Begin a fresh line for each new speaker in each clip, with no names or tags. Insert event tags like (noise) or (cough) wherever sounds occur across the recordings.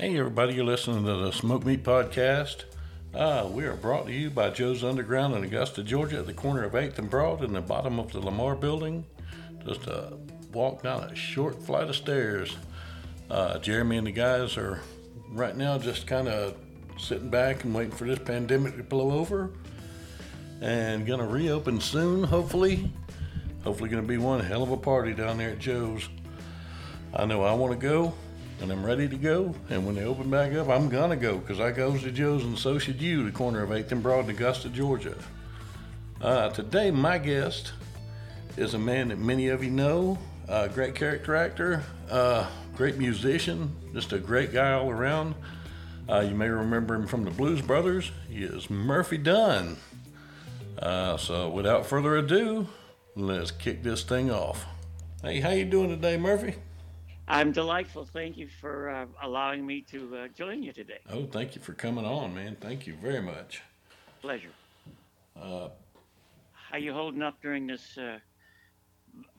Hey, everybody, you're listening to the Smoked Meat Podcast. Uh, we are brought to you by Joe's Underground in Augusta, Georgia, at the corner of 8th and Broad in the bottom of the Lamar building. Just a walk down a short flight of stairs. Uh, Jeremy and the guys are right now just kind of sitting back and waiting for this pandemic to blow over and gonna reopen soon, hopefully. Hopefully, gonna be one hell of a party down there at Joe's. I know I want to go, and I'm ready to go. And when they open back up, I'm gonna go because I goes to Joe's, and so should you. The corner of 8th and Broad in Augusta, Georgia. Uh, today, my guest is a man that many of you know. Uh, great character actor, uh, great musician, just a great guy all around. Uh, you may remember him from the Blues Brothers. He is Murphy Dunne. Uh, so, without further ado, let's kick this thing off. Hey, how you doing today, Murphy?
I'm delightful. Thank you for uh, allowing me to uh, join you today.
Oh, thank you for coming on, man. Thank you very much.
Pleasure. Uh, How you holding up during this uh,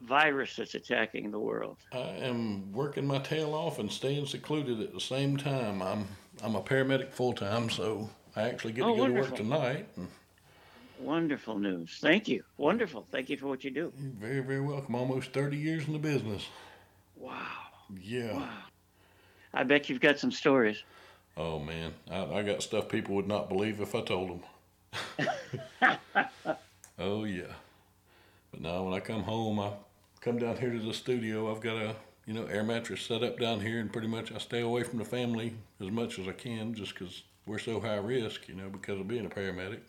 virus that's attacking the world?
I am working my tail off and staying secluded at the same time. I'm I'm a paramedic full time, so I actually get to
Oh,
go
wonderful.
to work tonight. And
Wonderful news. Thank you. Wonderful. Thank you for what you do.
you're very, very welcome. Almost 30 years in the business.
Wow.
Yeah.
Wow. I bet you've got some stories.
Oh, man. I, I got stuff people would not believe if I told them. (laughs) oh, yeah. But now when I come home, I come down here to the studio. I've got a, you know, air mattress set up down here, and pretty much I stay away from the family as much as I can just because we're so high risk, you know, because of being a paramedic.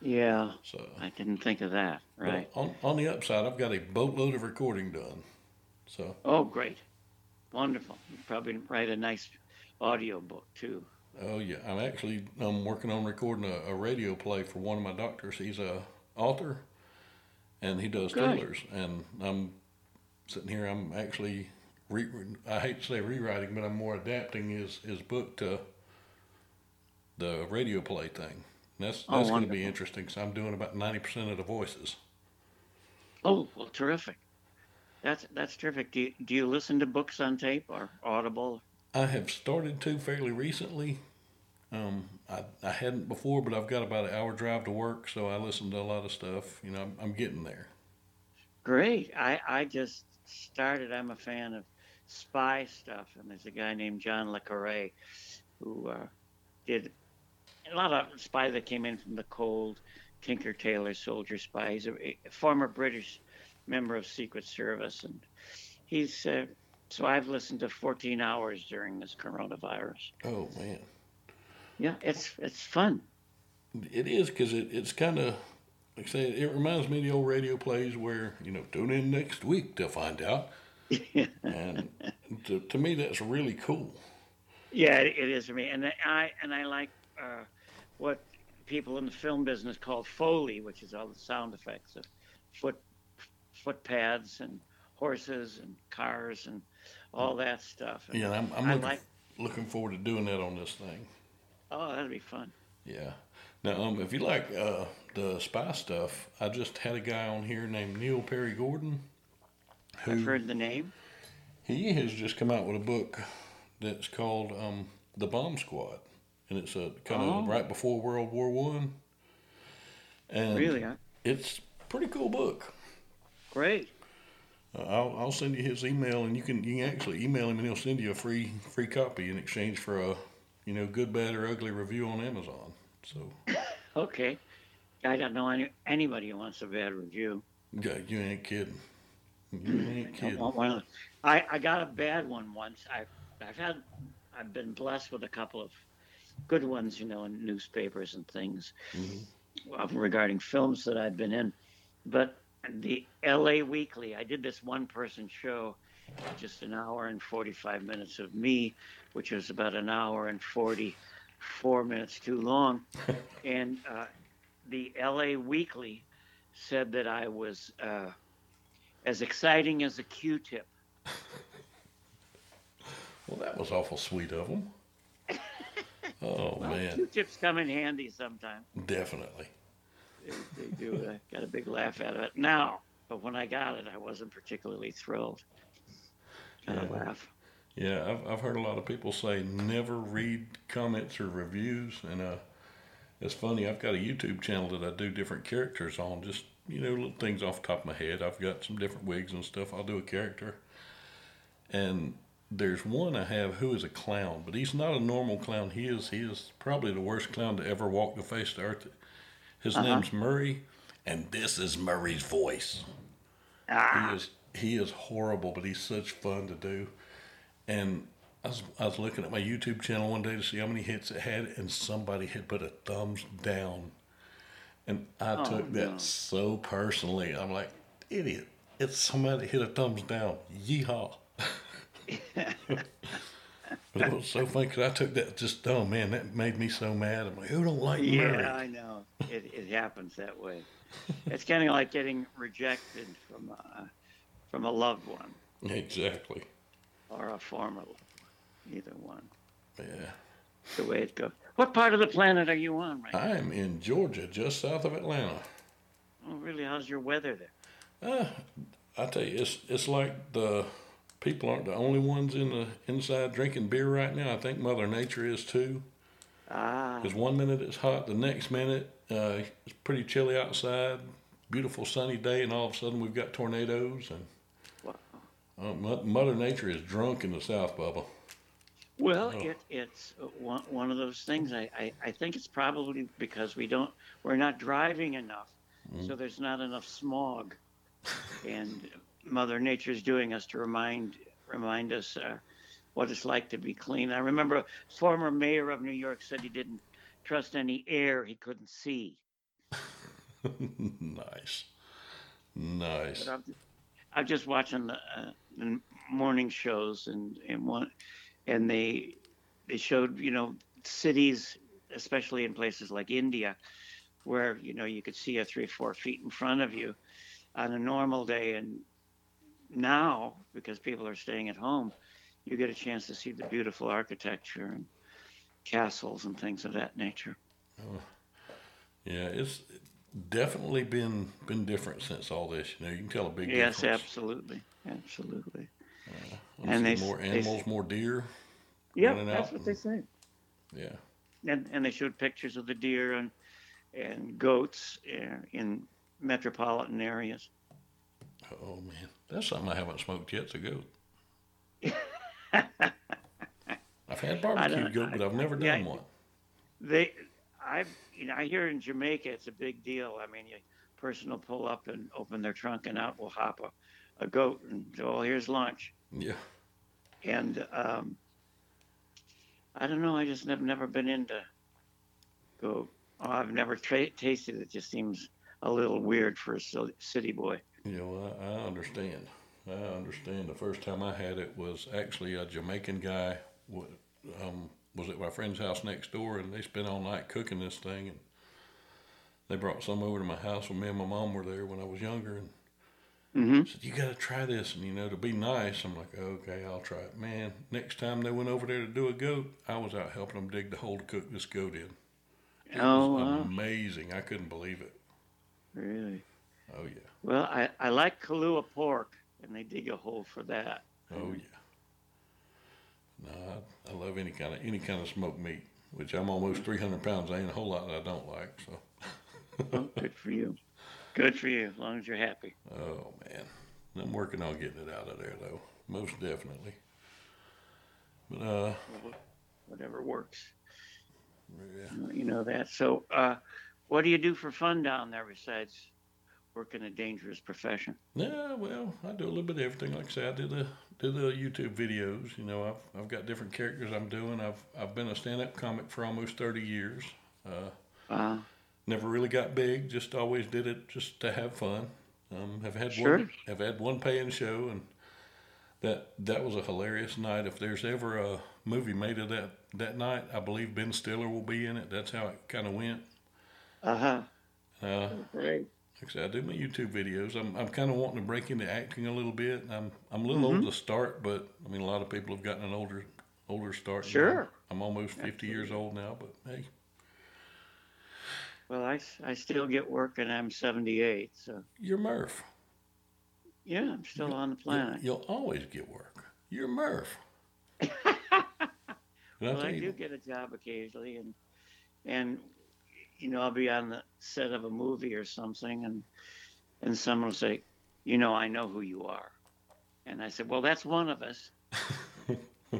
Yeah.
So,
I didn't think of that. Right.
on, on the upside, I've got a boatload of recording done. So,
Oh, great. Wonderful. Probably write a nice audio book too.
oh yeah, I'm actually I'm working on recording a, a radio play for one of my doctors. He's a author, and he does
Good.
thrillers. And I'm sitting here. I'm actually re, I hate to say rewriting, but I'm more adapting his his book to the radio play thing. And that's
Oh,
that's going to be interesting. So I'm doing about ninety percent of the voices.
Oh, well, terrific. That's that's terrific. Do you, do you listen to books on tape or Audible?
I have started to fairly recently. Um, I, I hadn't before, but I've got about an hour drive to work, so I listen to a lot of stuff. You know, I'm, I'm getting there.
Great. I, I just started. I'm a fan of spy stuff, and there's a guy named John Le Carre who uh, did a lot of spy that came in from the cold. Tinker Tailor Soldier Spy. He's a, a former British member of Secret Service, and he's. Uh, so I've listened to 14 hours during this coronavirus.
Oh man,
Yeah, it's it's fun.
it is because it, it's kind of like I say, it reminds me of the old radio plays where you know tune in next week to find out, (laughs) and to, to me that's really cool.
Yeah, it it is for me, and I and I like uh, what people in the film business call foley, which is all the sound effects of foot foot pads and horses and cars and all that stuff. And
Yeah, I'm, I'm looking,
like.
looking forward to doing that on this thing.
Oh, that'd be fun.
Yeah. Now, um, if you like uh, the spy stuff, I just had a guy on here named Neil Perry Gordon.
I've heard the name.
He has just come out with a book that's called um, The Bomb Squad, and it's a kind of
Oh.
right before World War One. And
Really, huh?
it's a pretty cool book.
Great.
Uh, I'll, I'll send you his email, and you can you can actually email him, and he'll send you a free free copy in exchange for a you know good, bad, or ugly review on Amazon. So (laughs)
Okay. I don't know any, anybody who wants a bad review.
yeah, you ain't kidding. You (laughs) ain't
I
kidding.
want one of- I, I got a bad one once. I've I've had I've been blessed with a couple of good ones, you know, in newspapers and things
Mhm.
uh, regarding films that I've been in. But the L.A. Weekly, I did this one-person show, just an hour and 45 minutes of me, which was about an hour and 44 minutes too long, (laughs) and uh, the L.A. Weekly said that I was uh, as exciting as a Q-tip. (laughs)
Well, that was awful sweet of them. (laughs) Oh
Well,
man,
Q-tips come in handy sometimes.
definitely.
They, they do. I got a big laugh out of it now, but when I got it, I wasn't particularly thrilled. Of
Yeah.
laugh.
Yeah, I've, I've heard a lot of people say never read comments or reviews, and uh, it's funny. I've got a YouTube channel that I do different characters on, just you know, little things off the top of my head. I've got some different wigs and stuff. I'll do a character, and there's one I have who is a clown, but he's not a normal clown. He is he is probably the worst clown to ever walk the face of the earth. His
Uh-huh.
name's Murray, and this is Murray's voice.
Ah,
He is he is horrible, but he's such fun to do. And I was, I was looking at my YouTube channel one day to see how many hits it had, and somebody had put a thumbs down. And I
Oh,
took that
no.
so personally. I'm like, idiot. It's somebody hit a thumbs down. Yeehaw. (laughs) (laughs) it was so funny because I took that just, oh man, that made me so mad. I'm like, who don't like
yeah,
Murray?
I know. It, it happens that way. It's kind of like getting rejected from a, from a loved one
Exactly.
or a former loved one, either one.
Yeah.
The way it goes. What part of the planet are you on right now?
I am in Georgia, just south of Atlanta.
Oh, really? How's your weather there?
Uh, I tell you, it's it's like the people aren't the only ones in the inside drinking beer right now. I think Mother Nature is too.
Ah,
Because one minute it's hot, the next minute uh, it's pretty chilly outside, beautiful sunny day, and all of a sudden we've got tornadoes and
wow.
uh, Mother Nature is drunk in the South, Bubba.
Well,
Oh.
it, it's one, one of those things. I, I, I think it's probably because we don't we're not driving enough,
Mm.
so there's not enough smog, (laughs) and Mother Nature's doing us to remind remind us uh, what it's like to be clean. I remember a former mayor of New York said he didn't trust any air he couldn't see. (laughs)
nice, nice.
But I'm, I'm just watching the, uh, the morning shows and and one, and they they showed you know cities, especially in places like India, where you know you could see a three four feet in front of you on a normal day, and now because people are staying at home, you get a chance to see the beautiful architecture and castles and things of that nature. Oh.
Yeah, it's definitely been been different since all this. You know, you can tell a big difference.
Yes,
difference.
absolutely, absolutely.
I'm
And they-
more
they-
animals, more deer.
Yeah, that's what they say.
Yeah.
and, and they showed pictures of the deer and and goats uh, in metropolitan areas.
Oh man, that's something I haven't smoked yet. It's a goat. (laughs) I've had barbecue goat, but I've never
yeah,
done one.
They, I, you know, I hear in Jamaica it's a big deal. I mean, a person will pull up and open their trunk, and out will hop a, a goat, and oh, here's lunch.
Yeah.
And um, I don't know. I just have never been into goat. Oh, I've never tra- tasted it. It just seems a little weird for a city boy.
You know, I, I understand. I understand. The first time I had it was actually a Jamaican guy. Um, was at my friend's house next door, and they spent all night cooking this thing, and they brought some over to my house when me and my mom were there when I was younger, and
hmm
said, "You got to try this." And you know, to be nice, I'm like, "Okay, I'll try it." Man, next time they went over there to do a goat, I was out helping them dig the hole to cook this goat in. It
Oh,
was
wow.
amazing! I couldn't believe it.
Really?
Oh yeah,
Well, I, I like Kalua pork, and they dig a hole for that.
oh yeah. No, I, I love any kind of any kind of smoked meat. Which I'm almost 300 pounds. I ain't a whole lot that I don't like. So,
Oh, good for you. Good for you, as long as you're happy.
oh man, I'm working on getting it out of there though. Most definitely. But uh,
Whatever works.
yeah.
You know that. So, uh, what do you do for fun down there besides working a dangerous profession?
Yeah, well, I do a little bit of everything. Like I said, I do the do the YouTube videos. You know, I've I've got different characters I'm doing. I've I've been a stand up comic for almost thirty years. Uh,
Uh,
never really got big. Just always did it just to have fun. Um, have had
Sure.
one have had one paying show, and that that was a hilarious night. If there's ever a movie made of that that night, I believe Ben Stiller will be in it. That's how it kind of went.
uh-huh.
Uh,
Great.
Like I said, I do my YouTube videos. I'm, I'm kind of wanting to break into acting a little bit. I'm I'm a little old mm-hmm. to start, but I mean a lot of people have gotten an older older start. you.
Sure.
I'm almost 50 years old now, but hey,
Well, I, I still get work, and I'm 78. So,
you're Murph.
yeah, I'm still on the planet.
You'll always get work. You're Murph. (laughs)
well, I do get a job occasionally, and and you know I'll be on the set of a movie or something, and and someone will say, you know, I know who you are, and I said, well, that's one of us. (laughs) (laughs)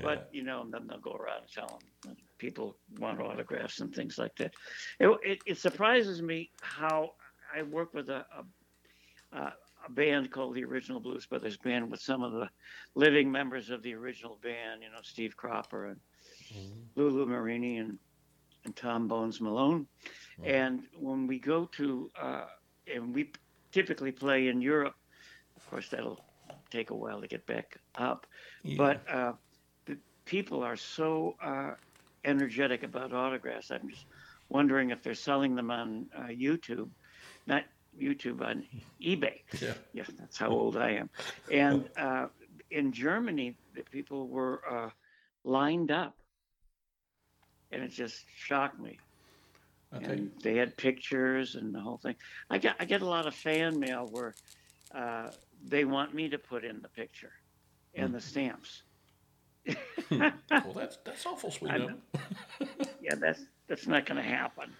but you know, then they'll go around and tell them people want autographs and things like that. It, it, it surprises me how I work with a, a, a, band called the Original Blues Brothers Band with some of the living members of the original band. You know, Steve Cropper and mm-hmm. Lou Marini and and Tom Bones Malone. Mm-hmm. And when we go to uh, and we typically play in Europe, of course that'll take a while to get back up, yeah. but. Uh, people are so uh, energetic about autographs. I'm just wondering if they're selling them on uh, YouTube, not YouTube on eBay. (laughs)
Yeah.
yeah, that's how old I am. And uh, in Germany, the people were uh, lined up, and it just shocked me. Okay. And they had pictures and the whole thing. I get I get a lot of fan mail where uh, they want me to put in the picture and mm. the stamps (laughs)
well, that's that's awful sweet.
yeah, that's that's not going to happen.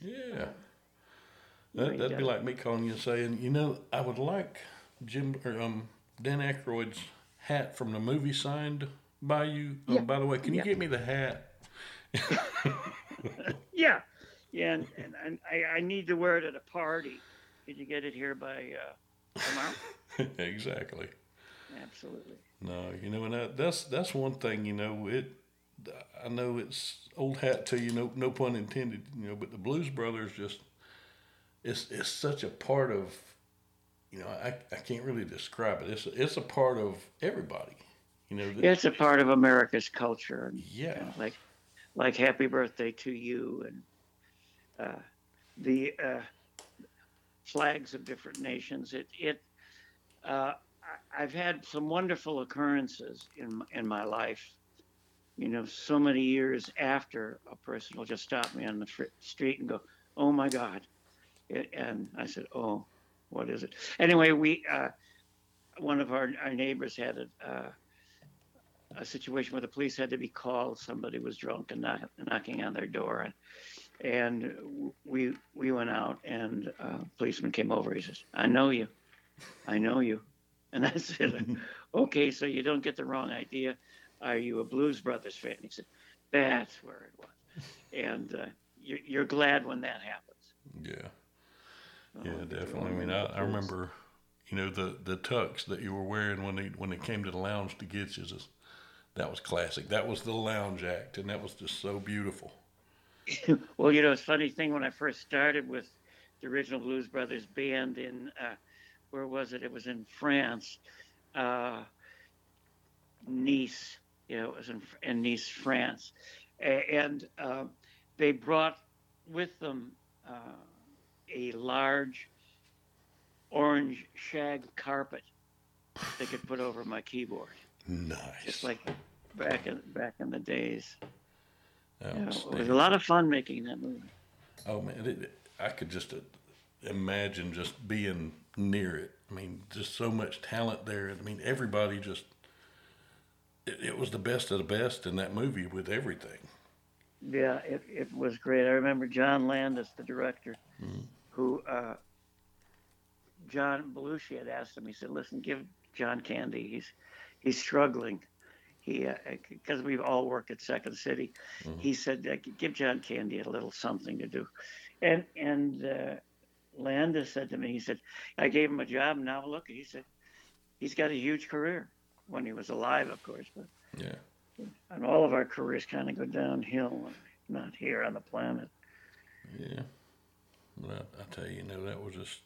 Yeah, that, that'd be like me calling you and saying, you know, I would like Jim or um, Dan Aykroyd's hat from the movie signed by you. Um, yeah. by the way, can you yeah. get me the hat? (laughs)
yeah, yeah, and, and, and I, I need to wear it at a party. Could you get it here by uh, tomorrow? (laughs)
exactly.
Absolutely.
No, you know, and that, that's that's one thing. You know, it. I know it's old hat to you, no no pun intended. You know, but the Blues Brothers just it's it's such a part of. You know, I, I can't really describe it. It's it's a part of everybody. You know,
the, it's a part of America's culture. And,
yeah, you
know, like like Happy Birthday to You and uh, the uh, flags of different nations. It it uh, I've had some wonderful occurrences in in my life. You know, so many years after a person will just stop me on the street and go, "Oh my God," and I said, "Oh, what is it?" Anyway, we uh, one of our our neighbors had a. Uh, a situation where the police had to be called. Somebody was drunk and knock, knocking on their door, and and we we went out, and a policeman came over. He says, "I know you, I know you." And I (laughs) said, (laughs) okay, so you don't get the wrong idea. Are you a Blues Brothers fan? He said, that's where it was. And uh, you're, you're, glad when that happens.
Yeah. Oh, yeah, definitely. I mean, I, I, remember, you know, the, the tux that you were wearing when they when they came to the lounge to get you. Just, that was classic. That was the lounge act, and that was just so beautiful. (laughs)
well, you know, it's funny thing when I first started with the original Blues Brothers band in uh, where was it? It was in France, uh, Nice. You know, it was in, in Nice, France, and uh, they brought with them uh, a large orange shag carpet they could put over my keyboard.
Nice.
Just like back in back in the days. You know, it was a lot of fun making that movie.
Oh man, it, I could just uh, imagine just being near it. I mean, just so much talent there. I mean, everybody just, it, it was the best of the best in that movie with everything.
Yeah, it, it was great. I remember John Landis, the director, mm-hmm. who uh, John Belushi had asked him. He said, "Listen, give John Candy. He's he's struggling. He because uh, we all work at Second City. Mm-hmm. He said, give John Candy a little something to do, and and uh, Landis said to me, he said, I gave him a job, and now look, he said, he's got a huge career when he was alive, of course. But
yeah,
and all of our careers kind of go downhill, not here on the planet.
Yeah, well, I, I tell you, you know, that was just,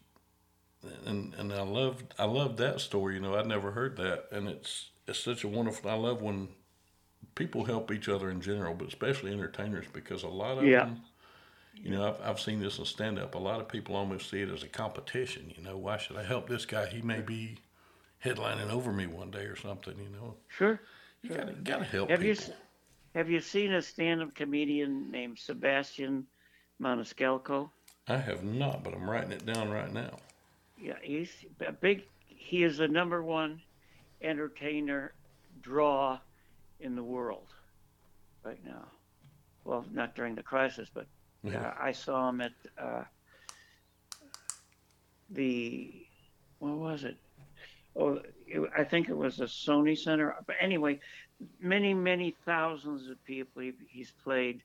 and and I loved I loved that story. You know, I'd never heard that, and it's it's such a wonderful. I love when people help each other in general, but especially entertainers, because a lot of yeah. them you know, I've, I've seen this in stand up. A lot of people almost see it as a competition. You know, why should I help this guy? He may be headlining over me one day or something. You know.
Sure.
You sure. gotta gotta help
have
people.
You, have you seen a stand-up comedian named Sebastian Maniscalco?
I have not, but I'm writing it down right now.
Yeah, he's a big. He is the number one entertainer draw in the world. right now. Well, not during the crisis, but uh, I saw him at uh, the what was it? Oh, it, I think it was the Sony Center. But anyway, many many thousands of people. He, he's played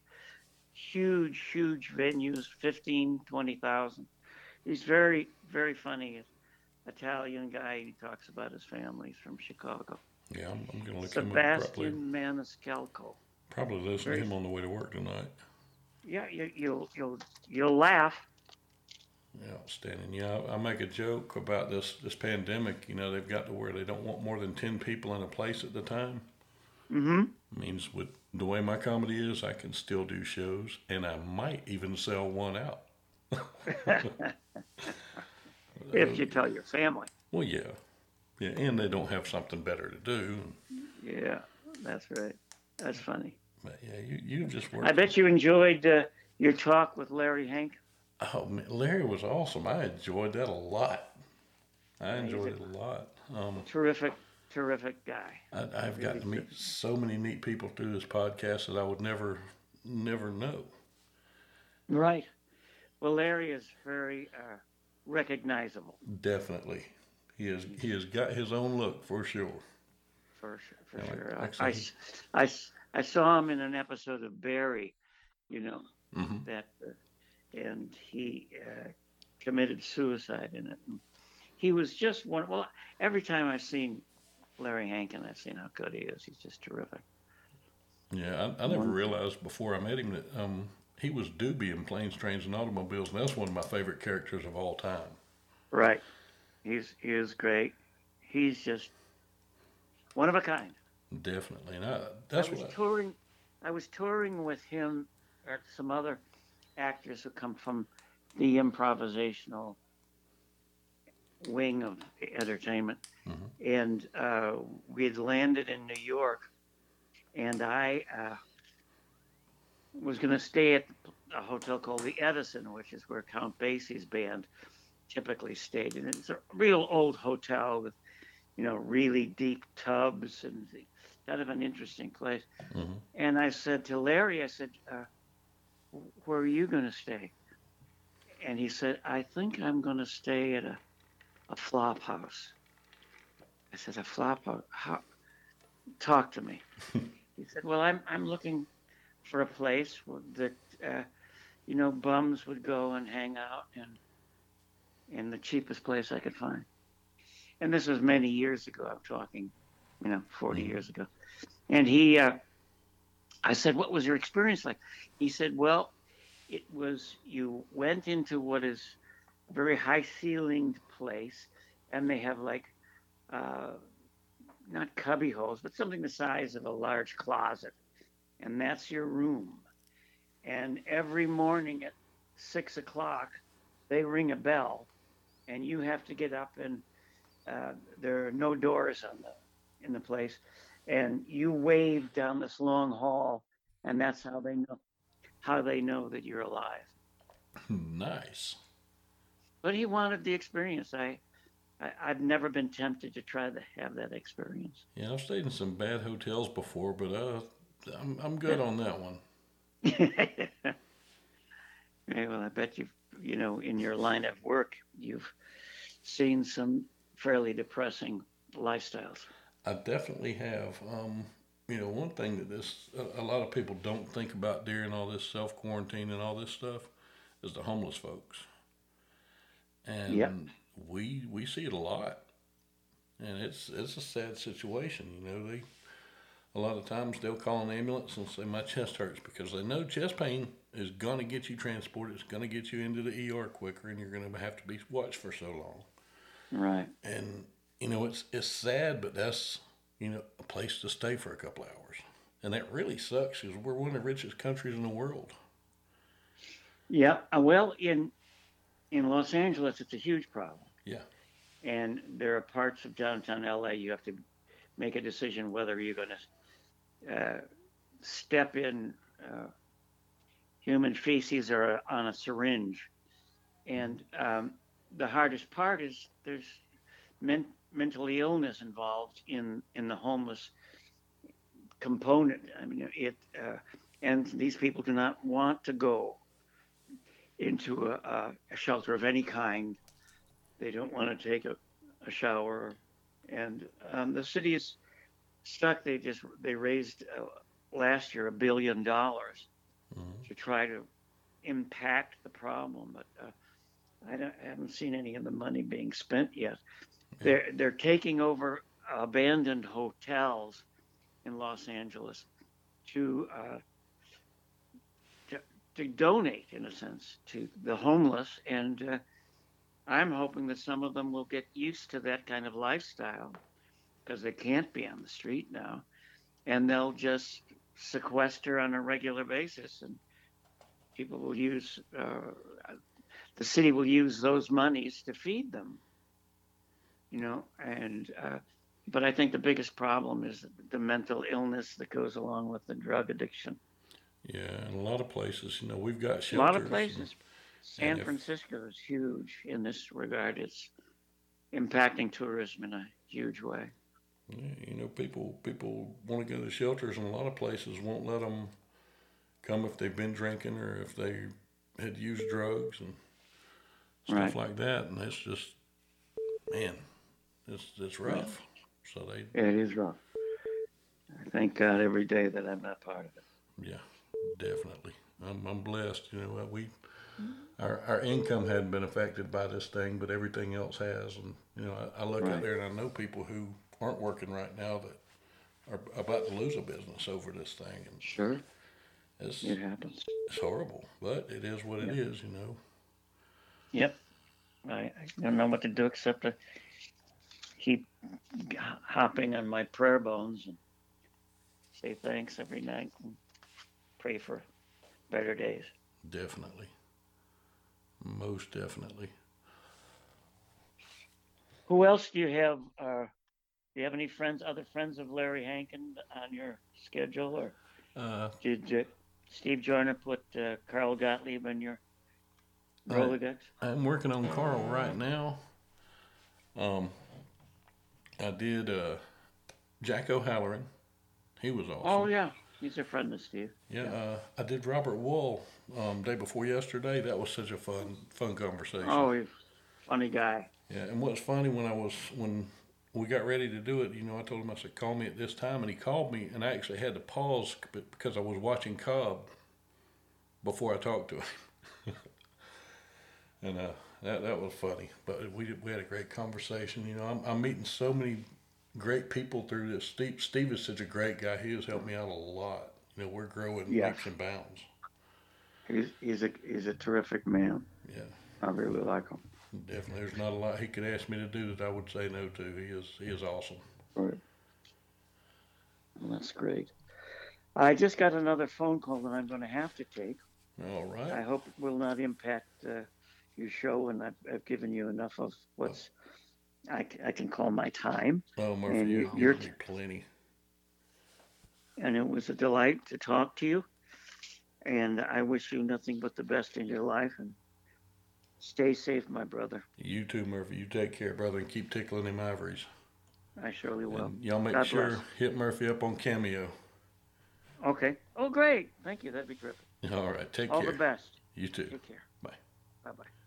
huge huge venues, 15, 20,000. He's very very funny. Italian guy. He talks about his family. He's from Chicago.
Yeah, I'm, I'm going to look
Sebastian
him up.
Sebastian Maniscalco.
Probably listen to him on the way to work tonight.
Yeah, you, you'll you'll you'll laugh.
Yeah, outstanding. Yeah, I, I make a joke about this this pandemic. You know, they've got to where they don't want more than ten people in a place at the time.
Mm-hmm.
Means with the way my comedy is, I can still do shows, and I might even sell one out. (laughs) (laughs)
if you tell your family.
Well, yeah, yeah, and they don't have something better to do.
Yeah, that's right. That's funny.
But yeah, you you just worked.
I bet you enjoyed uh, your talk with Larry Hank.
Oh, man, Larry was awesome. I enjoyed that a lot. I enjoyed it a lot. Um,
terrific, terrific guy.
I, I've gotten to meet so many neat people through this podcast that I would never, never know.
Right. Well, Larry is very uh, recognizable.
Definitely, he has. He has got his own look for sure.
For sure. For
Yeah,
sure.
like
I, I,
I
I, saw him in an episode of Barry, you know,
hmm
that, uh, and he uh, committed suicide in it. And he was just one. Well, every time I've seen Larry Hankin, I've seen how good he is. He's just terrific.
Yeah, I, I never
One-
realized before I met him that um, he was Doobie in Planes, Trains, and Automobiles, and that's one of my favorite characters of all time.
Right. He's he is great. He's just one of a kind.
Definitely, and I, that's
I was
what. I,
touring. I was touring with him and some other actors who come from the improvisational wing of entertainment,
Mhm.
and uh, we had landed in New York, and I uh, was going to stay at a hotel called the Edison, which is where Count Basie's band typically stayed, and it's a real old hotel with, you know, really deep tubs and kind of an interesting place.
Mhm.
And I said to Larry, I said, uh, "Where are you going to stay?" And he said, "I think I'm going to stay at a, a flop house." I said, "A flop house? How? Talk to me." (laughs) he said, "Well, I'm I'm looking for a place that uh, you know bums would go and hang out and in the cheapest place I could find." And this was many years ago. I'm talking, you know, 40
Mhm.
years ago. And he, uh, I said, "What was your experience like?" He said, "Well, it was you went into what is a very high ceilinged place, and they have like uh, not cubby holes, but something the size of a large closet, and that's your room. And every morning at six o'clock, they ring a bell, and you have to get up and uh, there are no doors on the in the place, and you wave down this long hall, and that's how they know how they know that you're alive.
nice.
But he wanted the experience. I, I I've never been tempted to try to have that experience.
Yeah, I've stayed in some bad hotels before, but uh, I'm I'm good on that one. (laughs)
yeah, well, I bet you you know in your line of work you've seen some fairly depressing lifestyles.
I definitely have. Um, you know, one thing that this a, a lot of people don't think about during all this self quarantine and all this stuff is the homeless folks, and
Yep.
we we see it a lot, and it's it's a sad situation. You know, they a lot of times they'll call an ambulance and say my chest hurts because they know chest pain is gonna get you transported. It's gonna get you into the ER quicker, and you're gonna have to be watched for so long
Right.
and you know it's it's sad, but that's you know a place to stay for a couple hours, and that really sucks because we're one of the richest countries in the world.
Yeah. uh, Well, in in Los Angeles, it's a huge problem.
Yeah.
And there are parts of downtown LA you have to make a decision whether you're going to uh, step in uh, human feces or on a syringe. And um, the hardest part is there's men- mental illness involved in in the homeless component. I mean, it, uh, and these people do not want to go into a, a shelter of any kind. They don't want to take a, a shower, and um, the city is stuck. They just they raised uh, last year a billion dollars
Mhm.
to try to impact the problem, but uh, I, don't, I haven't seen any of the money being spent yet. They're they're taking over abandoned hotels in Los Angeles to uh, to, to donate, in a sense, to the homeless, and uh, I'm hoping that some of them will get used to that kind of lifestyle because they can't be on the street now, and they'll just sequester on a regular basis, and people will use uh, the city will use those monies to feed them. You know, and uh, but I think the biggest problem is the mental illness that goes along with the drug addiction.
Yeah, and a lot of places, you know, we've got
A lot of
and-
places. San
and if-
Francisco is huge in this regard. It's impacting tourism in a huge way.
You know, people people want to go to shelters, and a lot of places won't let them come if they've been drinking or if they had used drugs and stuff
Right.
like that. And it's just, man, it's it's rough. So they,
Yeah, it is rough. I thank God every day that I'm not part of it.
yeah, definitely. I'm I'm blessed. You know, we our our income hadn't been affected by this thing, but everything else has. And you know, I, I look out there and I know people who aren't working right now that are about to lose a business over this thing, and
Sure,
it's
it happens.
it's horrible, but it is what it is, you know.
Yep. I, I don't know what to do except to keep hopping on my prayer bones and say thanks every night and pray for better days.
Definitely, most definitely.
Who else do you have? Uh, do you have any friends, other friends of Larry Hankin on your schedule, or
Uh,
did uh, Steve Joyner put uh, Carl Gottlieb on your
Right.
Rolodex?
I'm working on Carl right now. Um, I did uh, Jack O'Halloran. He was awesome.
Oh yeah, he's a friend of Steve.
Yeah, uh, I did Robert Wuhl um, day before yesterday. That was such a fun, fun conversation.
Oh, he's a funny guy.
Yeah, and what's funny when I was when we got ready to do it, you know, I told him I said call me at this time, and he called me, and I actually had to pause because I was watching Cobb before I talked to him, (laughs) and uh, that that was funny. But we did- we had a great conversation. You know, I'm I'm meeting so many great people through this. Steve Steve is such a great guy. He has helped me out a lot. You know, we're growing
Yes.
leaps and bounds.
He's he's a he's a terrific man.
Yeah.
I really like him.
Definitely, there's not a lot he could ask me to do that I would say no to. He is he is awesome.
Right. Well, that's great. I just got another phone call that I'm going to have to take.
All right.
I hope it will not impact uh, your show, and I've, I've given you enough of what's I, I can call my time.
Oh, Murphy,
And
you've oh,
you're-
given me plenty.
And it was a delight to talk to you. And I wish you nothing but the best in your life. And stay safe, my brother.
You too, Murphy. You take care, brother, and keep tickling them ivories.
I surely will.
And y'all make
God
sure
bless.
hit Murphy up on Cameo.
Okay. Oh, great. Thank you. That'd be terrific.
All right. Take
All
care.
All the best.
You too.
Take care.
Bye.
Bye bye.